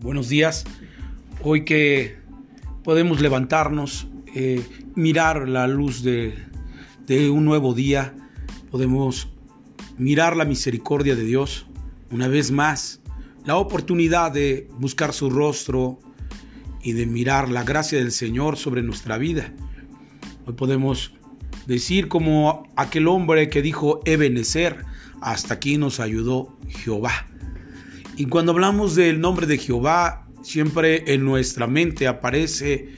Buenos días. Hoy que podemos levantarnos, eh, mirar la luz de, un nuevo día, podemos mirar la misericordia de Dios una vez más, la oportunidad de buscar su rostro y de mirar la gracia del Señor sobre nuestra vida. Hoy podemos decir como aquel hombre que dijo Ebenezer, hasta aquí nos ayudó Jehová. Y cuando hablamos del nombre de Jehová, siempre en nuestra mente aparece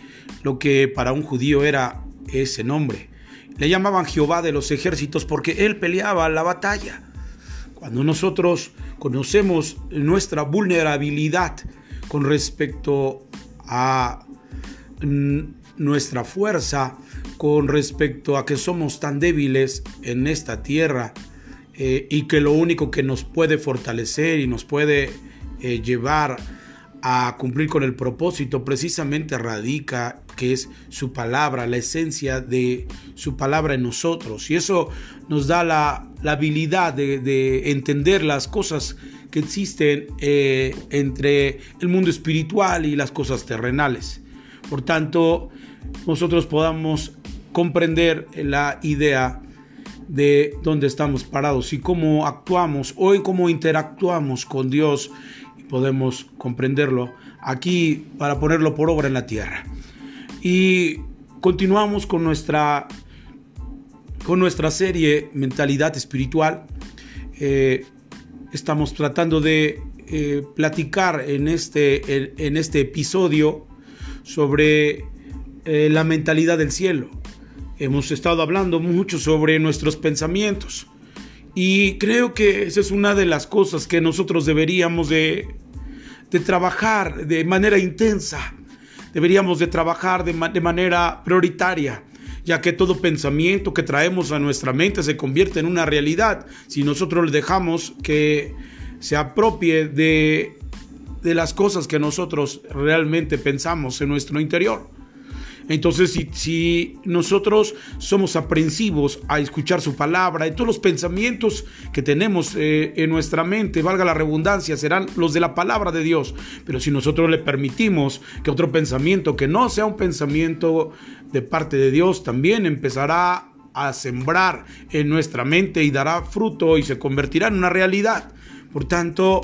lo que para un judío era ese nombre. Le llamaban Jehová de los ejércitos porque él peleaba la batalla. Cuando nosotros conocemos nuestra vulnerabilidad con respecto a nuestra fuerza, con respecto a que somos tan débiles en esta tierra, eh, y que lo único que nos puede fortalecer y nos puede eh, llevar a cumplir con el propósito precisamente radica que es su palabra, la esencia de su palabra en nosotros. Y eso nos da la, habilidad de, entender las cosas que existen eh, entre el mundo espiritual y las cosas terrenales. Por tanto, nosotros podamos comprender la idea de dónde estamos parados y cómo actuamos, hoy cómo interactuamos con Dios y podemos comprenderlo aquí para ponerlo por obra en la tierra. Y continuamos con nuestra, con nuestra serie Mentalidad Espiritual. Eh, estamos tratando de eh, platicar en este, en, este episodio sobre eh, la mentalidad del cielo. Hemos estado hablando mucho sobre nuestros pensamientos. Y creo que esa es una de las cosas que nosotros deberíamos de, trabajar de manera intensa, deberíamos de trabajar de, manera prioritaria ya que todo pensamiento que traemos a nuestra mente se convierte en una realidad. Si nosotros le dejamos que se apropie de las cosas que nosotros realmente pensamos en nuestro interior. Entonces, si, nosotros somos aprensivos a escuchar su palabra, y todos los pensamientos que tenemos eh, en nuestra mente, valga la redundancia, serán los de la palabra de Dios. Pero si nosotros le permitimos que otro pensamiento que no sea un pensamiento de parte de Dios, también empezará a sembrar en nuestra mente y dará fruto y se convertirá en una realidad. Por tanto,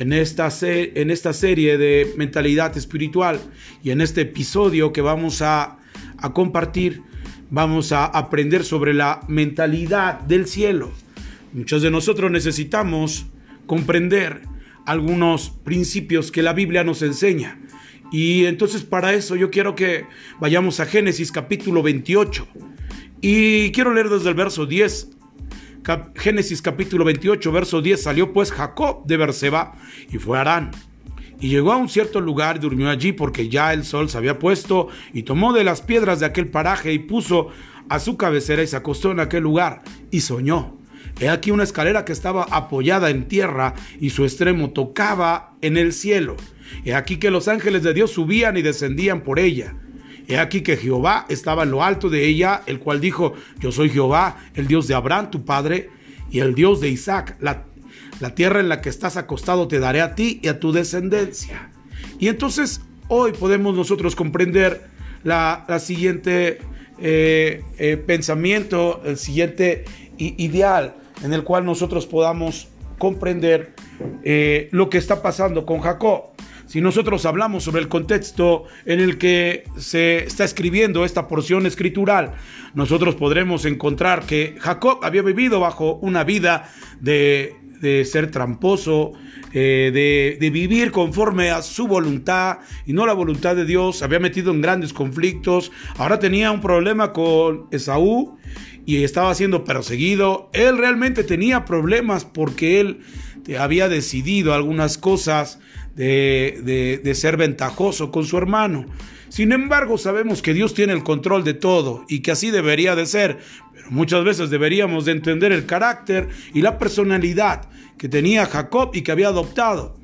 en esta, en esta serie de mentalidad espiritual y en este episodio que vamos a, a compartir, vamos a aprender sobre la mentalidad del cielo. Muchos de nosotros necesitamos comprender algunos principios que la Biblia nos enseña. Y entonces para eso yo quiero que vayamos a Génesis capítulo 28. Y quiero leer desde el verso 10 Génesis capítulo 28, verso 10, salió pues Jacob de Berseba y fue a Arán. Y llegó a un cierto lugar y durmió allí porque ya el sol se había puesto y tomó de las piedras de aquel paraje y puso a su cabecera y se acostó en aquel lugar y soñó. He aquí una escalera que estaba apoyada en tierra y su extremo tocaba en el cielo. He aquí que los ángeles de Dios subían y descendían por ella. He aquí que Jehová estaba en lo alto de ella, el cual dijo, yo soy Jehová, el Dios de Abraham, tu padre, y el Dios de Isaac. La, tierra en la que estás acostado te daré a ti y a tu descendencia. Y entonces hoy podemos nosotros comprender la, siguiente eh, eh, pensamiento, el siguiente ideal en el cual nosotros podamos comprender eh, lo que está pasando con Jacob. Si nosotros hablamos sobre el contexto en el que se está escribiendo esta porción escritural, nosotros podremos encontrar que Jacob había vivido bajo una vida de, ser tramposo, eh, de, de, vivir conforme a su voluntad y no la voluntad de Dios, había metido en grandes conflictos, ahora tenía un problema con Esaú y estaba siendo perseguido. Él realmente tenía problemas porque él había decidido algunas cosas de, ser ventajoso con su hermano. Sin embargo, sabemos que Dios tiene el control de todo y que así debería de ser, pero muchas veces deberíamos de entender el carácter y la personalidad que tenía Jacob y que había adoptado.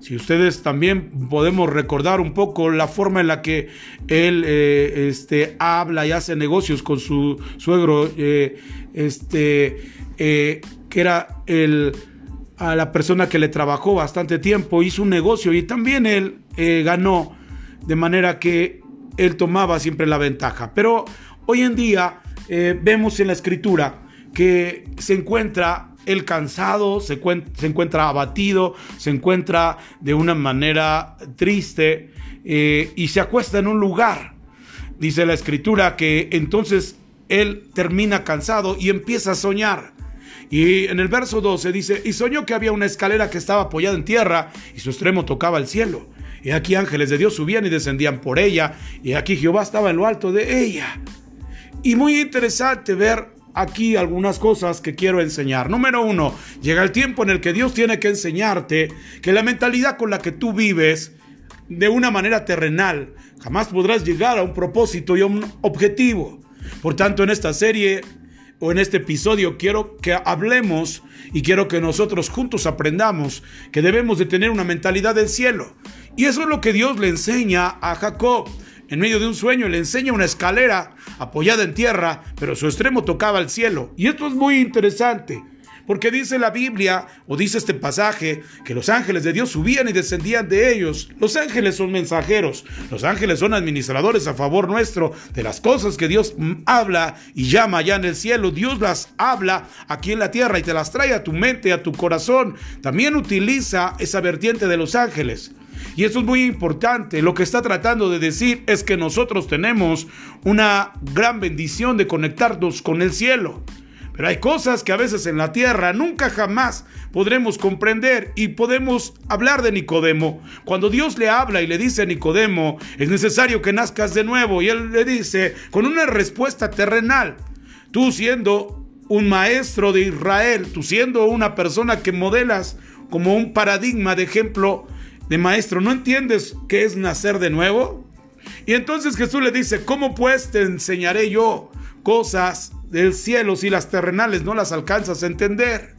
Si ustedes también podemos recordar un poco la forma en la que él eh, este, habla y hace negocios con su suegro, eh, este, eh, que era el a la persona que le trabajó bastante tiempo, hizo un negocio y también él eh, ganó, de manera que él tomaba siempre la ventaja. Pero hoy en día eh, vemos en la escritura que se encuentra el cansado, se, se, encuentra abatido, se encuentra de una manera triste eh, y se acuesta en un lugar. Dice la escritura que entonces él termina cansado y empieza a soñar. Y en el verso 12 dice, y soñó que había una escalera que estaba apoyada en tierra y su extremo tocaba el cielo. Y aquí ángeles de Dios subían y descendían por ella, y aquí Jehová estaba en lo alto de ella. Y muy interesante ver aquí algunas cosas que quiero enseñar. Número uno, llega el tiempo en el que Dios tiene que enseñarte que la mentalidad con la que tú vives de una manera terrenal jamás podrás llegar a un propósito y a un objetivo. Por tanto, en esta serie o en este episodio quiero que hablemos y quiero que nosotros juntos aprendamos que debemos de tener una mentalidad del cielo. Y eso es lo que Dios le enseña a Jacob. En medio de un sueño le enseña una escalera apoyada en tierra, pero su extremo tocaba al cielo. Y esto es muy interesante. Porque dice la Biblia, o dice este pasaje, que los ángeles de Dios subían y descendían de ellos. Los ángeles son mensajeros, los ángeles son administradores a favor nuestro de las cosas que Dios habla y llama allá en el cielo. Dios las habla aquí en la tierra y te las trae a tu mente, a tu corazón. También utiliza esa vertiente de los ángeles. Y eso es muy importante. Lo que está tratando de decir es que nosotros tenemos una gran bendición de conectarnos con el cielo. Pero hay cosas que a veces en la tierra nunca jamás podremos comprender y podemos hablar de Nicodemo. Cuando Dios le habla y le dice a Nicodemo, es necesario que nazcas de nuevo. Y él le dice, con una respuesta terrenal, tú siendo un maestro de Israel, tú siendo una persona que modelas como un paradigma de ejemplo de maestro, ¿no entiendes qué es nacer de nuevo? Y entonces Jesús le dice, ¿cómo pues te enseñaré yo cosas del cielo si las terrenales no las alcanzas a entender.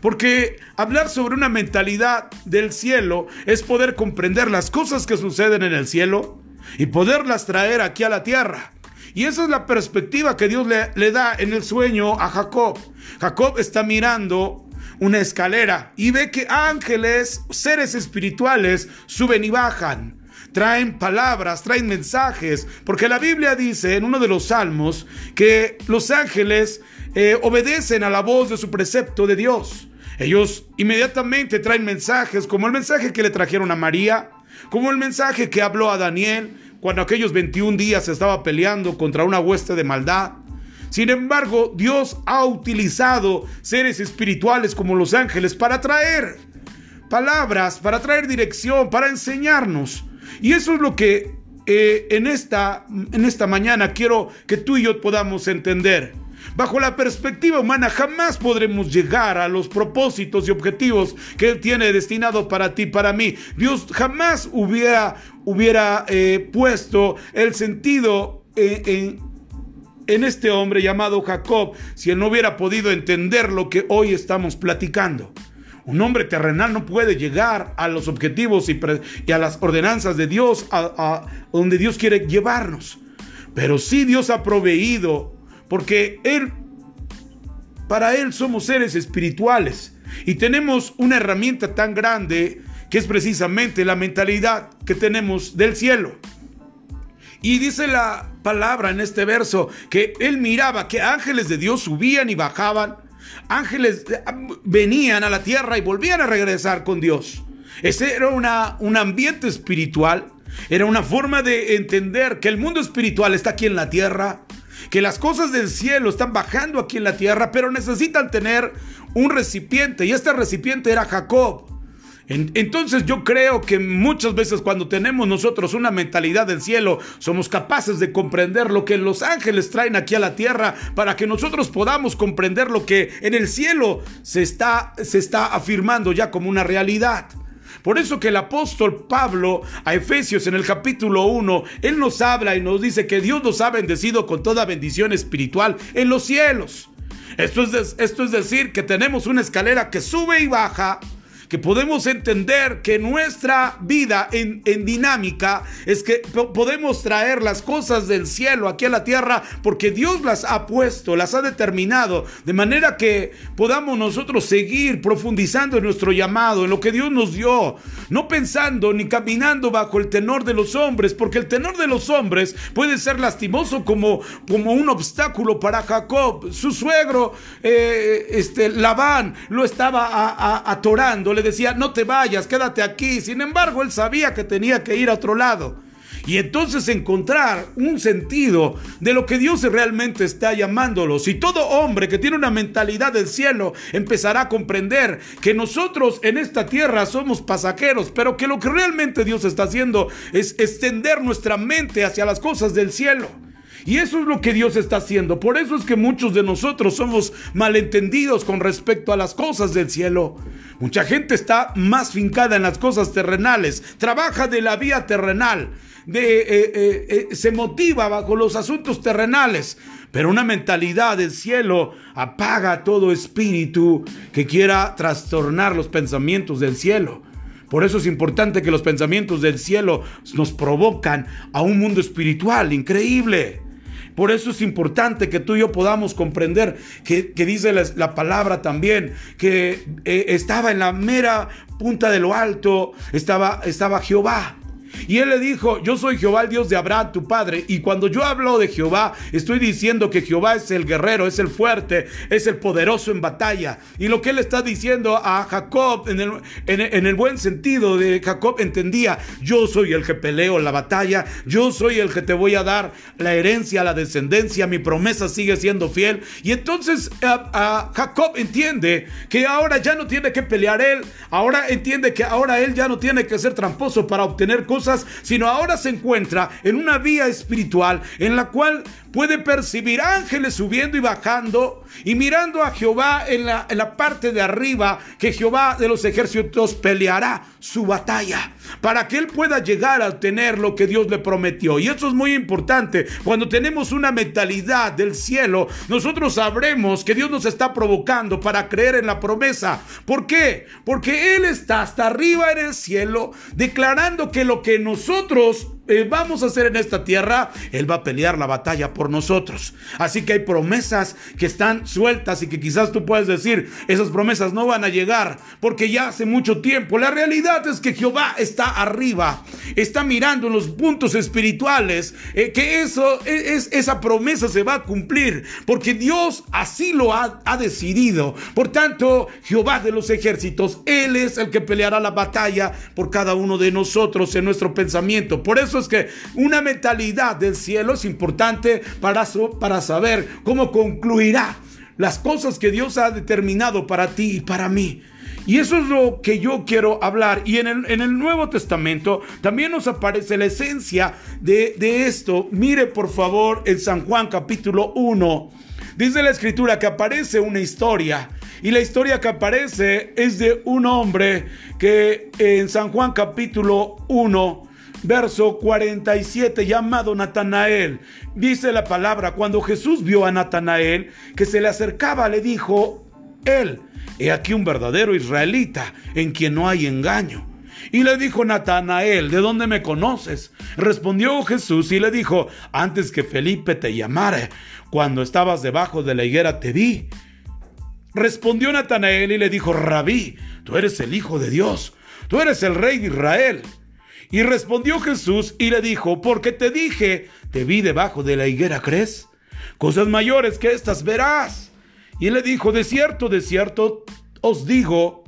Porque hablar sobre una mentalidad del cielo es poder comprender las cosas que suceden en el cielo y poderlas traer aquí a la tierra. Y esa es la perspectiva que Dios le, da en el sueño a Jacob. Jacob está mirando una escalera y ve que ángeles, seres espirituales, suben y bajan traen palabras, traen mensajes, porque la Biblia dice en uno de los salmos que los ángeles eh, obedecen a la voz de su precepto de Dios. Ellos inmediatamente traen mensajes, como el mensaje que le trajeron a María, como el mensaje que habló a Daniel cuando aquellos 21 días estaba peleando contra una hueste de maldad. Sin embargo, Dios ha utilizado seres espirituales como los ángeles para traer palabras, para traer dirección, para enseñarnos. Y eso es lo que eh, en, esta, en esta mañana quiero que tú y yo podamos entender. Bajo la perspectiva humana jamás podremos llegar a los propósitos y objetivos que Él tiene destinado para ti, para mí. Dios jamás hubiera, hubiera eh, puesto el sentido eh, en, en este hombre llamado Jacob si Él no hubiera podido entender lo que hoy estamos platicando. Un hombre terrenal no puede llegar a los objetivos y, a las ordenanzas de Dios, a, donde Dios quiere llevarnos. Pero sí Dios ha proveído, porque Él, para Él somos seres espirituales y tenemos una herramienta tan grande que es precisamente la mentalidad que tenemos del cielo. Y dice la palabra en este verso que él miraba que ángeles de Dios subían y bajaban ángeles eh, venían a la tierra y volvían a regresar con Dios. Ese era una, un ambiente espiritual, era una forma de entender que el mundo espiritual está aquí en la tierra, que las cosas del cielo están bajando aquí en la tierra, pero necesitan tener un recipiente, y este recipiente era Jacob. Entonces yo creo que muchas veces cuando tenemos nosotros una mentalidad del cielo, somos capaces de comprender lo que los ángeles traen aquí a la tierra para que nosotros podamos comprender lo que en el cielo se está, se está afirmando ya como una realidad. Por eso que el apóstol Pablo a Efesios en el capítulo 1, él nos habla y nos dice que Dios nos ha bendecido con toda bendición espiritual en los cielos. Esto es, esto es decir que tenemos una escalera que sube y baja que podemos entender que nuestra vida en, en dinámica es que podemos traer las cosas del cielo aquí a la tierra porque Dios las ha puesto, las ha determinado, de manera que podamos nosotros seguir profundizando en nuestro llamado, en lo que Dios nos dio, no pensando ni caminando bajo el tenor de los hombres, porque el tenor de los hombres puede ser lastimoso como, como un obstáculo para Jacob. Su suegro, eh, este, Labán, lo estaba atorando, le decía, no te vayas, quédate aquí. Sin embargo, él sabía que tenía que ir a otro lado y entonces encontrar un sentido de lo que Dios realmente está llamándolos. Y todo hombre que tiene una mentalidad del cielo empezará a comprender que nosotros en esta tierra somos pasajeros, pero que lo que realmente Dios está haciendo es extender nuestra mente hacia las cosas del cielo. Y eso es lo que Dios está haciendo. Por eso es que muchos de nosotros somos malentendidos con respecto a las cosas del cielo. Mucha gente está más fincada en las cosas terrenales, trabaja de la vía terrenal, eh, eh, eh, se motiva bajo los asuntos terrenales, pero una mentalidad del cielo apaga todo espíritu que quiera trastornar los pensamientos del cielo. Por eso es importante que los pensamientos del cielo nos provocan a un mundo espiritual increíble. Por eso es importante que tú y yo podamos comprender que, dice la, palabra también, que estaba en la mera punta de lo alto, estaba, estaba Jehová. Y él le dijo, yo soy Jehová el Dios de Abraham, tu padre. Y cuando yo hablo de Jehová, estoy diciendo que Jehová es el guerrero, es el fuerte, es el poderoso en batalla. Y lo que él está diciendo a Jacob, en el, en, el buen sentido de Jacob, entendía, yo soy el que peleo la batalla, yo soy el que te voy a dar la herencia, la descendencia, mi promesa sigue siendo fiel. Y entonces a, Jacob entiende que ahora ya no tiene que pelear él, ahora entiende que ahora él ya no tiene que ser tramposo para obtener cosas sino ahora se encuentra en una vía espiritual en la cual puede percibir ángeles subiendo y bajando y mirando a Jehová en la, en la parte de arriba, que Jehová de los ejércitos peleará su batalla para que él pueda llegar a tener lo que Dios le prometió. Y eso es muy importante. Cuando tenemos una mentalidad del cielo, nosotros sabremos que Dios nos está provocando para creer en la promesa. ¿Por qué? Porque Él está hasta arriba en el cielo declarando que lo que nosotros eh, vamos a hacer en esta tierra, Él va a pelear la batalla por nosotros. Así que hay promesas que están sueltas y que quizás tú puedes decir, esas promesas no van a llegar porque ya hace mucho tiempo. La realidad es que Jehová está arriba, está mirando en los puntos espirituales, eh, que eso, e, es, esa promesa se va a cumplir porque Dios así lo ha, ha decidido. Por tanto, Jehová de los ejércitos, Él es el que peleará la batalla por cada uno de nosotros en nuestro pensamiento. Por eso es que una mentalidad del cielo es importante para, para saber cómo concluirá las cosas que Dios ha determinado para ti y para mí. Y eso es lo que yo quiero hablar. Y en el, en el Nuevo Testamento también nos aparece la esencia de, de, esto. Mire por favor en San Juan capítulo 1. Dice la escritura que aparece una historia. Y la historia que aparece es de un hombre que en San Juan capítulo 1 verso 47, llamado Natanael. Dice la palabra, cuando Jesús vio a Natanael que se le acercaba, le dijo, él, he aquí un verdadero israelita en quien no hay engaño. Y le dijo Natanael, ¿de dónde me conoces? Respondió Jesús y le dijo, antes que Felipe te llamara, cuando estabas debajo de la higuera te vi. Respondió Natanael y le dijo, Rabí, tú eres el Hijo de Dios, tú eres el Rey de Israel. Y respondió Jesús y le dijo, porque te dije, te vi debajo de la higuera, ¿crees? Cosas mayores que estas verás. Y él le dijo, de cierto, de cierto, os digo,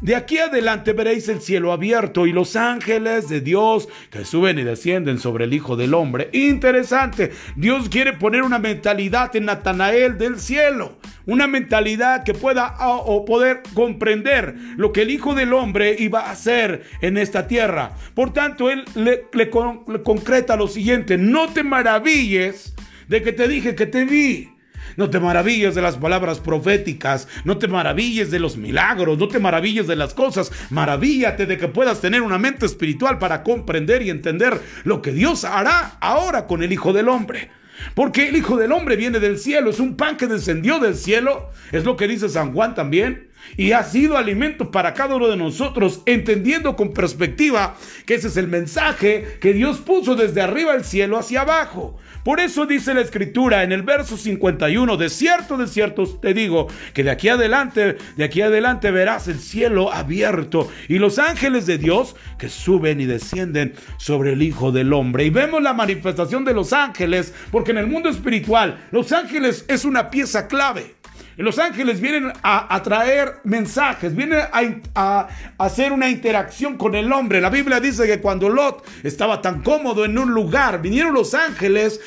de aquí adelante veréis el cielo abierto y los ángeles de Dios que suben y descienden sobre el Hijo del Hombre. Interesante. Dios quiere poner una mentalidad en Natanael del cielo. Una mentalidad que pueda o poder comprender lo que el Hijo del Hombre iba a hacer en esta tierra. Por tanto, él le, le concreta lo siguiente. No te maravilles de que te dije que te vi. No te maravilles de las palabras proféticas, no te maravilles de los milagros, no te maravilles de las cosas, maravíllate de que puedas tener una mente espiritual para comprender y entender lo que Dios hará ahora con el Hijo del Hombre. Porque el Hijo del Hombre viene del cielo, es un pan que descendió del cielo, es lo que dice San Juan también. Y ha sido alimento para cada uno de nosotros, entendiendo con perspectiva que ese es el mensaje que Dios puso desde arriba del cielo hacia abajo. Por eso dice la escritura en el verso 51, de cierto, de cierto te digo, que de aquí adelante, de aquí adelante verás el cielo abierto y los ángeles de Dios que suben y descienden sobre el Hijo del Hombre. Y vemos la manifestación de los ángeles, porque en el mundo espiritual los ángeles es una pieza clave. Los ángeles vienen a, traer mensajes, vienen a, hacer una interacción con el hombre. La Biblia dice que cuando Lot estaba tan cómodo en un lugar, vinieron los ángeles,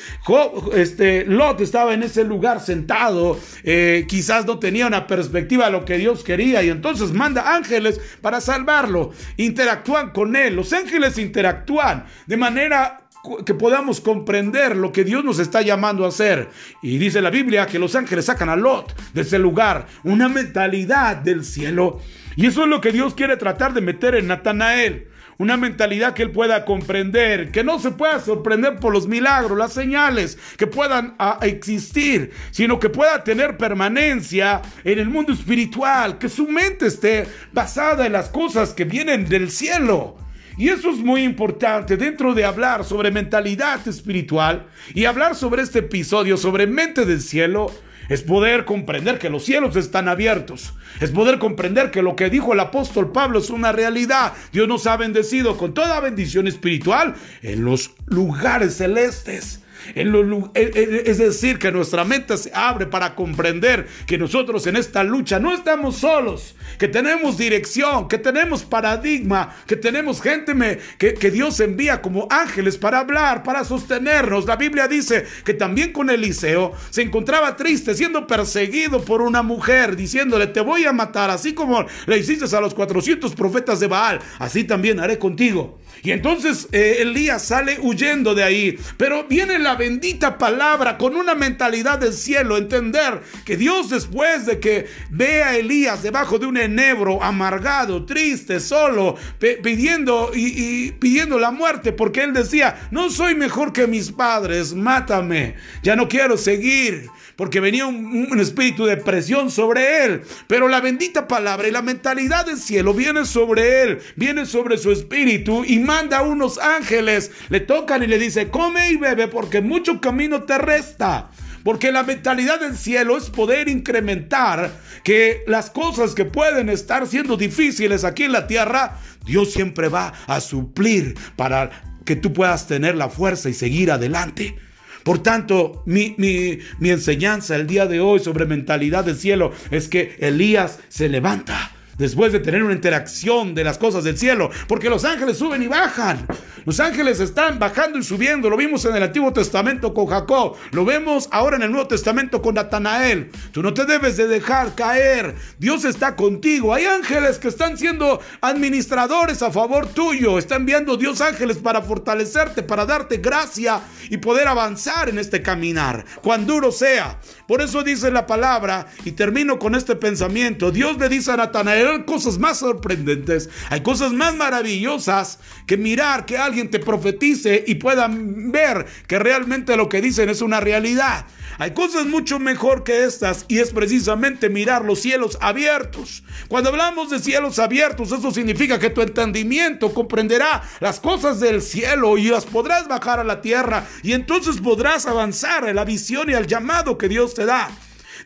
este, Lot estaba en ese lugar sentado, eh, quizás no tenía una perspectiva de lo que Dios quería y entonces manda ángeles para salvarlo. Interactúan con él, los ángeles interactúan de manera que podamos comprender lo que Dios nos está llamando a hacer. Y dice la Biblia que los ángeles sacan a Lot de ese lugar, una mentalidad del cielo. Y eso es lo que Dios quiere tratar de meter en Natanael. Una mentalidad que él pueda comprender, que no se pueda sorprender por los milagros, las señales que puedan ah, existir, sino que pueda tener permanencia en el mundo espiritual, que su mente esté basada en las cosas que vienen del cielo. Y eso es muy importante dentro de hablar sobre mentalidad espiritual y hablar sobre este episodio, sobre mente del cielo, es poder comprender que los cielos están abiertos. Es poder comprender que lo que dijo el apóstol Pablo es una realidad. Dios nos ha bendecido con toda bendición espiritual en los lugares celestes. Es decir, que nuestra mente se abre para comprender que nosotros en esta lucha no estamos solos, que tenemos dirección, que tenemos paradigma, que tenemos gente que, que Dios envía como ángeles para hablar, para sostenernos. La Biblia dice que también con Eliseo se encontraba triste, siendo perseguido por una mujer, diciéndole, te voy a matar, así como le hiciste a los 400 profetas de Baal, así también haré contigo. Y entonces eh, Elías sale huyendo de ahí, pero viene la bendita palabra con una mentalidad del cielo, entender que Dios después de que ve a Elías debajo de un enebro, amargado, triste, solo, pidiendo y, pidiendo la muerte, porque él decía, no soy mejor que mis padres, mátame, ya no quiero seguir, porque venía un, espíritu de presión sobre él, pero la bendita palabra y la mentalidad del cielo viene sobre él, viene sobre su espíritu y manda unos ángeles, le tocan y le dice, come y bebe porque mucho camino te resta. Porque la mentalidad del cielo es poder incrementar que las cosas que pueden estar siendo difíciles aquí en la tierra, Dios siempre va a suplir para que tú puedas tener la fuerza y seguir adelante. Por tanto, mi, mi, enseñanza el día de hoy sobre mentalidad del cielo es que Elías se levanta después de tener una interacción de las cosas del cielo, porque los ángeles suben y bajan. Los ángeles están bajando y subiendo. Lo vimos en el Antiguo Testamento con Jacob. Lo vemos ahora en el Nuevo Testamento con Natanael. Tú no te debes de dejar caer. Dios está contigo. Hay ángeles que están siendo administradores a favor tuyo. Está enviando Dios ángeles para fortalecerte, para darte gracia y poder avanzar en este caminar. Cuán duro sea. Por eso dice la palabra y termino con este pensamiento. Dios le dice a Natanael, cosas más sorprendentes, hay cosas más maravillosas que mirar que alguien te profetice y puedan ver que realmente lo que dicen es una realidad. Hay cosas mucho mejor que estas y es precisamente mirar los cielos abiertos. Cuando hablamos de cielos abiertos, eso significa que tu entendimiento comprenderá las cosas del cielo y las podrás bajar a la tierra y entonces podrás avanzar en la visión y al llamado que Dios te da.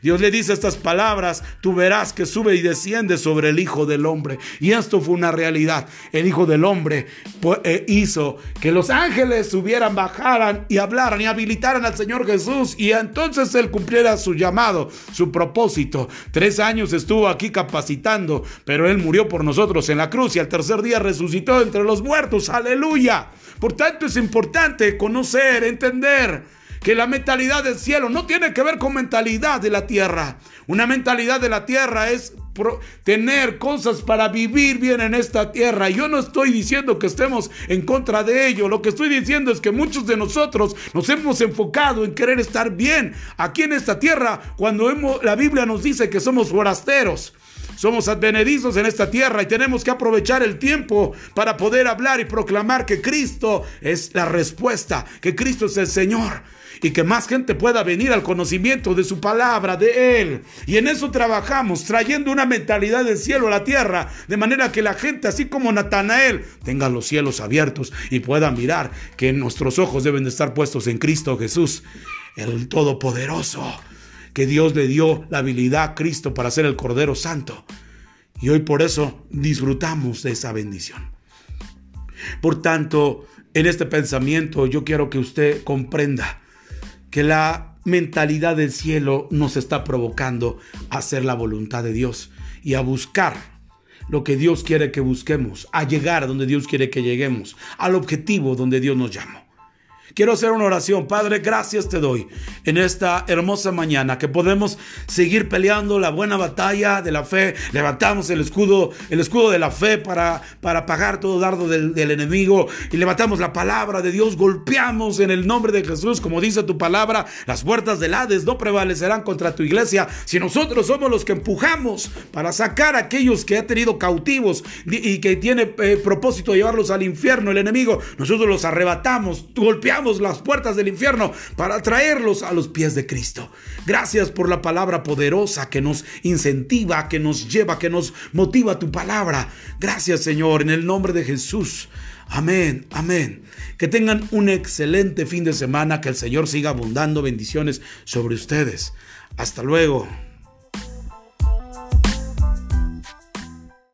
Dios le dice estas palabras, tú verás que sube y desciende sobre el Hijo del Hombre. Y esto fue una realidad. El Hijo del Hombre eh, hizo que los ángeles subieran, bajaran y hablaran y habilitaran al Señor Jesús. Y entonces Él cumpliera su llamado, su propósito. Tres años estuvo aquí capacitando, pero Él murió por nosotros en la cruz y al tercer día resucitó entre los muertos. Aleluya. Por tanto es importante conocer, entender que la mentalidad del cielo no tiene que ver con mentalidad de la tierra. Una mentalidad de la tierra es tener cosas para vivir bien en esta tierra. Yo no estoy diciendo que estemos en contra de ello. Lo que estoy diciendo es que muchos de nosotros nos hemos enfocado en querer estar bien aquí en esta tierra cuando la Biblia nos dice que somos forasteros. somos advenedizos en esta tierra y tenemos que aprovechar el tiempo para poder hablar y proclamar que Cristo es la respuesta, que Cristo es el Señor y que más gente pueda venir al conocimiento de su palabra, de Él. Y en eso trabajamos, trayendo una mentalidad del cielo a la tierra, de manera que la gente, así como Natanael, tenga los cielos abiertos y pueda mirar que nuestros ojos deben de estar puestos en Cristo Jesús, el Todopoderoso, que Dios le dio la habilidad a Cristo para ser el Cordero Santo. Y hoy por eso disfrutamos de esa bendición. Por tanto, en este pensamiento yo quiero que usted comprenda que la mentalidad del cielo nos está provocando a hacer la voluntad de Dios y a buscar lo que Dios quiere que busquemos, a llegar donde Dios quiere que lleguemos, al objetivo donde Dios nos llamó. Quiero hacer una oración. Padre, gracias te doy en esta hermosa mañana que podemos seguir peleando la buena batalla de la fe. Levantamos el escudo, el escudo de la fe para, para pagar todo dardo del, enemigo y levantamos la palabra de Dios. Golpeamos en el nombre de Jesús, como dice tu palabra, las puertas del Hades no prevalecerán contra tu iglesia si nosotros somos los que empujamos para sacar a aquellos que ha tenido cautivos y que tiene eh, propósito de llevarlos al infierno el enemigo. Nosotros los arrebatamos, golpeamos las puertas del infierno para traerlos a los pies de Cristo. Gracias por la palabra poderosa que nos incentiva, que nos lleva, que nos motiva tu palabra. Gracias Señor, en el nombre de Jesús. Amén, amén. Que tengan un excelente fin de semana, que el Señor siga abundando bendiciones sobre ustedes. Hasta luego.